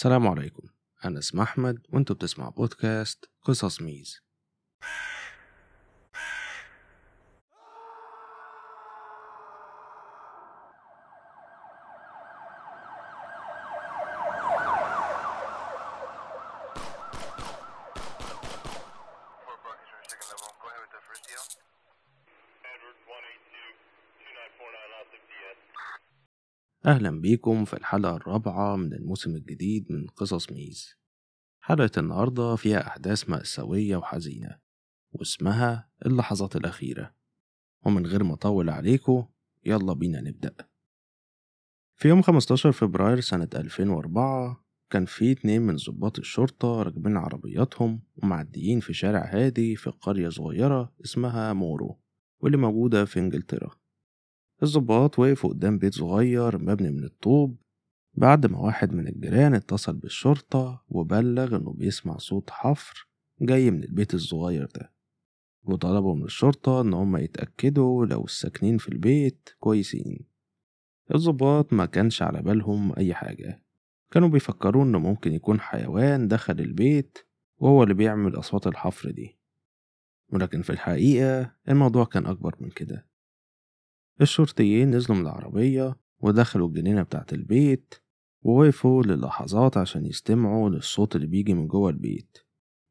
السلام عليكم. أنا اسمي أحمد وأنتوا بتسمعوا بودكاست قصص ميز. أهلا بيكم في الحلقة الرابعة من الموسم الجديد من قصص ميز. حلقة النهاردة فيها أحداث مأساوية وحزينة واسمها اللحظات الأخيرة. ومن غير ما أطول عليكم يلا بينا نبدأ. في يوم 15 فبراير سنة 2004 كان في اتنين من ضباط الشرطة راكبين عربياتهم ومعديين في شارع هادي في قرية صغيرة اسمها مورو واللي موجودة في إنجلترا. الضباط وقفوا قدام بيت صغير مبني من الطوب. بعد ما واحد من الجيران اتصل بالشرطة وبلغ إنه بيسمع صوت حفر جاي من البيت الصغير ده. وطلبوا من الشرطة إن هما يتأكدوا لو الساكنين في البيت كويسين. الضباط ما كانش على بالهم أي حاجة. كانوا بيفكروا إنه ممكن يكون حيوان دخل البيت وهو اللي بيعمل أصوات الحفر دي. ولكن في الحقيقة الموضوع كان أكبر من كده. الشرطيين نزلوا من العربية ودخلوا الجنينة بتاعة البيت ووقفوا للحظات عشان يستمعوا للصوت اللي بيجي من جوه البيت.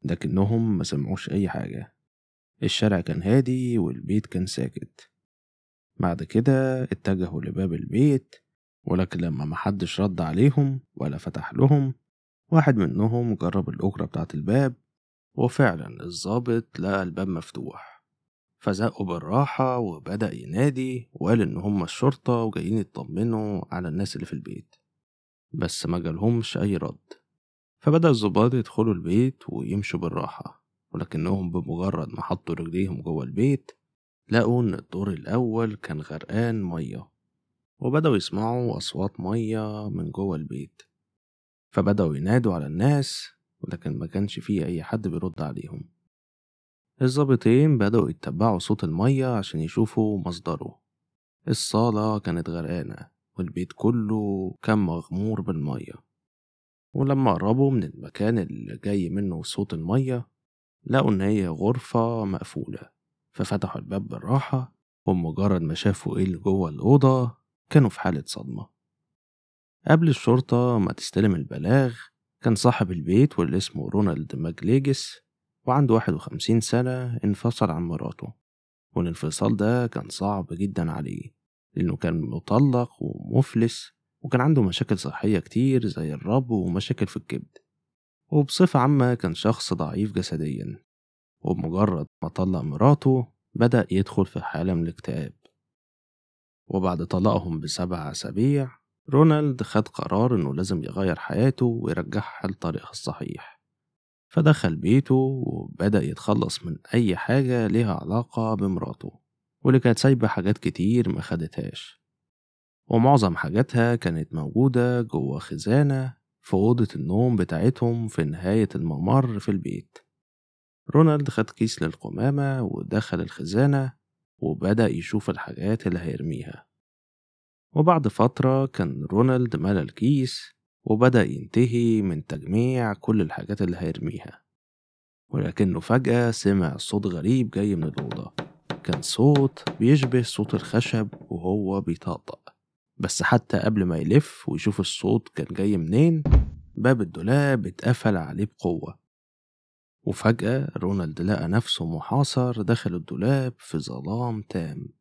لكنهم ما سمعوش أي حاجة. الشارع كان هادي والبيت كان ساكت. بعد كده اتجهوا لباب البيت ولكن لما محدش رد عليهم ولا فتح لهم واحد منهم جرب الأجرة بتاعة الباب وفعلا الظابط لقى الباب مفتوح. فزقوا بالراحة وبدأ ينادي وقال إن هما الشرطة وجايين يطمنوا على الناس اللي في البيت. بس ما جالهمش أي رد. فبدأ الظباط يدخلوا البيت ويمشوا بالراحة. ولكنهم بمجرد ما حطوا رجليهم جوه البيت لقوا إن الدور الأول كان غرقان مية. وبدأوا يسمعوا أصوات مية من جوه البيت. فبدأوا ينادوا على الناس ولكن ما كانش فيه أي حد بيرد عليهم. الظابطين بدأوا يتبعوا صوت المية عشان يشوفوا مصدره. الصالة كانت غرقانة والبيت كله كان مغمور بالمية. ولما قربوا من المكان اللي جاي منه صوت المية لقوا إن هي غرفة مقفولة. ففتحوا الباب بالراحة ومجرد ما شافوا إيه اللي جوه الأوضة كانوا في حالة صدمة. قبل الشرطة ما تستلم البلاغ كان صاحب البيت واللي اسمه رونالد ماجليجس وعنده واحد وخمسين سنة انفصل عن مراته. والانفصال ده كان صعب جدا عليه لأنه كان مطلق ومفلس وكان عنده مشاكل صحية كتير زي الرب ومشاكل في الكبد. وبصفة عامة كان شخص ضعيف جسديا. وبمجرد ما طلق مراته بدأ يدخل في حالة من الاكتئاب. وبعد طلاقهم بسبع أسابيع رونالد خد قرار إنه لازم يغير حياته ويرجعها لطريقها الصحيح. فدخل بيته وبدأ يتخلص من أي حاجة ليها علاقة بمراته واللي كانت سايبة حاجات كتير ما خدتهاش. ومعظم حاجاتها كانت موجودة جوه خزانة في أوضة النوم بتاعتهم في نهاية الممر في البيت. رونالد خد كيس للقمامة ودخل الخزانة وبدأ يشوف الحاجات اللي هيرميها. وبعد فترة كان رونالد ملى الكيس وبدأ ينتهي من تجميع كل الحاجات اللي هيرميها. ولكنه فجأة سمع صوت غريب جاي من الأوضة. كان صوت بيشبه صوت الخشب وهو بيطقطق. بس حتى قبل ما يلف ويشوف الصوت كان جاي منين باب الدولاب اتقفل عليه بقوة. وفجأة رونالد لقى نفسه محاصر داخل الدولاب في ظلام تام.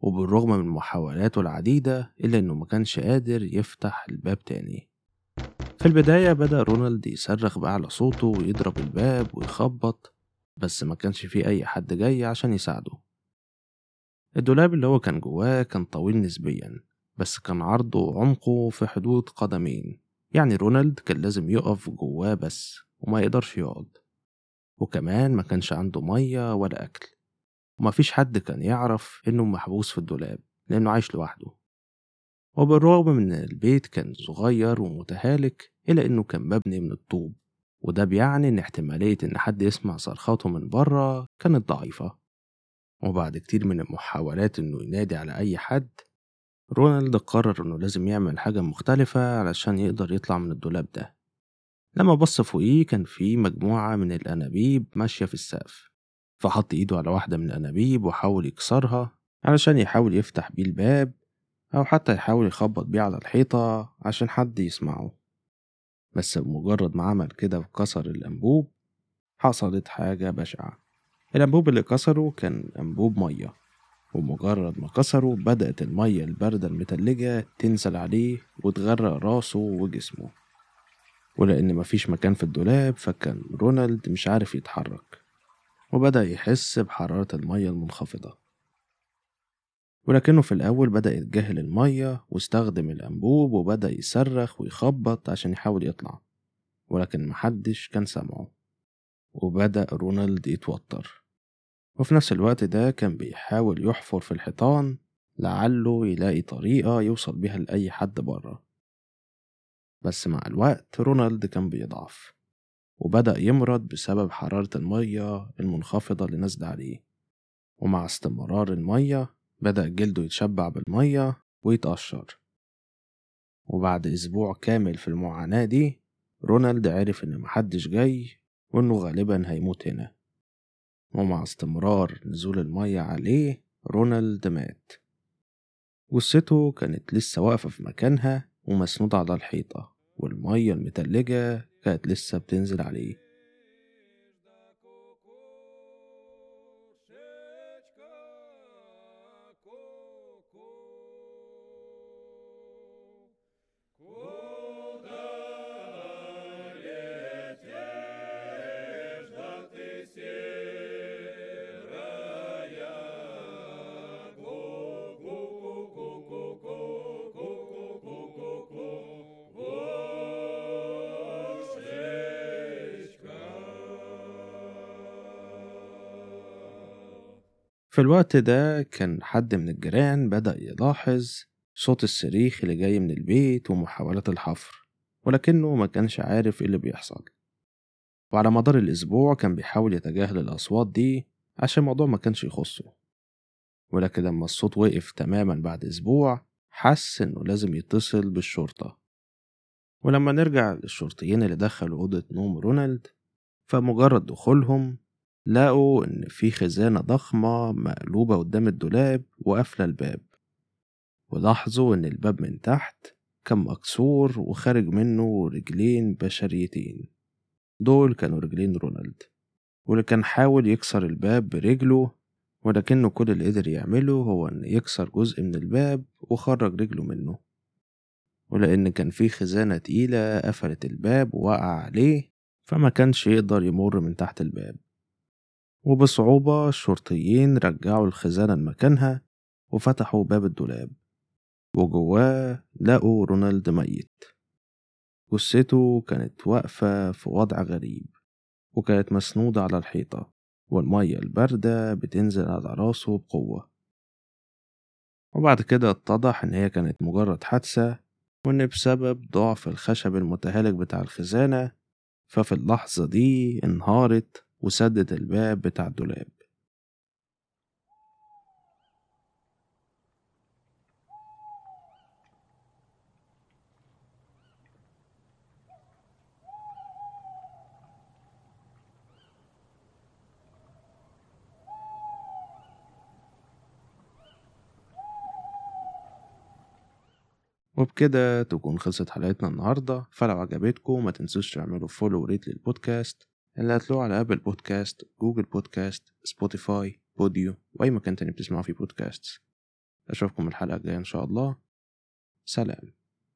وبالرغم من محاولاته العديدة إلا إنه ما كانش قادر يفتح الباب تاني. في البداية بدأ رونالد يصرخ بأعلى صوته ويضرب الباب ويخبط بس ما كانش فيه أي حد جاي عشان يساعده. الدولاب اللي هو كان جواه كان طويل نسبيا بس كان عرضه وعمقه في حدود قدمين. يعني رونالد كان لازم يقف جواه بس وما يقدرش يقعد. وكمان ما كانش عنده مية ولا أكل. ومفيش حد كان يعرف إنه محبوس في الدولاب لأنه عايش لوحده. وبالرغم من إن البيت كان صغير ومتهالك إلا إنه كان مبني من الطوب وده بيعني إن احتمالية إن حد يسمع صرخاته من بره كانت ضعيفة. وبعد كتير من المحاولات إنه ينادي على أي حد رونالد قرر إنه لازم يعمل حاجة مختلفة علشان يقدر يطلع من الدولاب ده. لما بص فوقيه كان في مجموعة من الأنابيب ماشية في السقف. فحط إيده على واحدة من الأنابيب وحاول يكسرها علشان يحاول يفتح بيه الباب أو حتى يحاول يخبط بيه على الحيطة عشان حد يسمعه. بس بمجرد ما عمل كده وكسر الأنبوب حصلت حاجة بشعة. الأنبوب اللي كسره كان أنبوب مية ومجرد ما كسره بدأت المية الباردة المتلجة تنزل عليه وتغرق راسه وجسمه. ولأن مفيش مكان في الدولاب فكان رونالد مش عارف يتحرك. وبدأ يحس بحرارة المية المنخفضة. ولكنه في الأول بدأ يتجاهل المية واستخدم الأنبوب وبدأ يصرخ ويخبط عشان يحاول يطلع. ولكن محدش كان سامعه. وبدأ رونالد يتوتر. وفي نفس الوقت ده كان بيحاول يحفر في الحيطان لعله يلاقي طريقة يوصل بيها لأي حد بره. بس مع الوقت رونالد كان بيضعف. وبدأ يمرض بسبب حرارة المية المنخفضة اللي نازلة عليه. ومع استمرار المية بدأ جلده يتشبع بالمية ويتقشر. وبعد أسبوع كامل في المعاناة دي رونالد عرف إن محدش جاي وإنه غالبا هيموت هنا. ومع استمرار نزول المية عليه رونالد مات. جثته كانت لسه واقفة في مكانها ومسنودة على الحيطة والمية المتلجة كانت لسه بتنزل عليه في الوقت ده كان حد من الجيران بدأ يلاحظ صوت الصريخ اللي جاي من البيت ومحاولات الحفر ولكنه ما كانش عارف إيه اللي بيحصل. وعلى مدار الأسبوع كان بيحاول يتجاهل الأصوات دي عشان الموضوع ما كانش يخصه. ولكن لما الصوت وقف تماما بعد أسبوع حس إنه لازم يتصل بالشرطة. ولما نرجع للشرطيين اللي دخلوا أوضة نوم رونالد فمجرد دخولهم لقوا إن في خزانة ضخمة مقلوبة قدام الدولاب وقافلة الباب. ولاحظوا إن الباب من تحت كان مكسور وخارج منه رجلين بشريتين. دول كانوا رجلين رونالد واللي كان حاول يكسر الباب برجله ولكنه كل اللي قدر يعمله هو إن يكسر جزء من الباب وخرج رجله منه. ولأن كان في خزانة تقيلة قفلت الباب ووقع عليه فما كانش يقدر يمر من تحت الباب. وبصعوبة الشرطيين رجعوا الخزانة لمكانها وفتحوا باب الدولاب وجواه لقوا رونالد ميت. جثته كانت واقفة في وضع غريب وكانت مسنودة على الحيطة والمية الباردة بتنزل على راسه بقوة. وبعد كده اتضح إن هي كانت مجرد حادثة وإن بسبب ضعف الخشب المتهالك بتاع الخزانة ففي اللحظة دي انهارت وسدت الباب بتاع الدولاب. وبكده تكون خلصت حلقتنا النهاردة. فلو عجبتكم ما تنسوش تعملوا follow و rate للبودكاست. اللي هتلاقوه على Apple Podcast Google Podcast Spotify Podeo وأي مكان تاني بتسمعوا فيه بودكاست أشوفكم الحلقة الجاية إن شاء الله. سلام.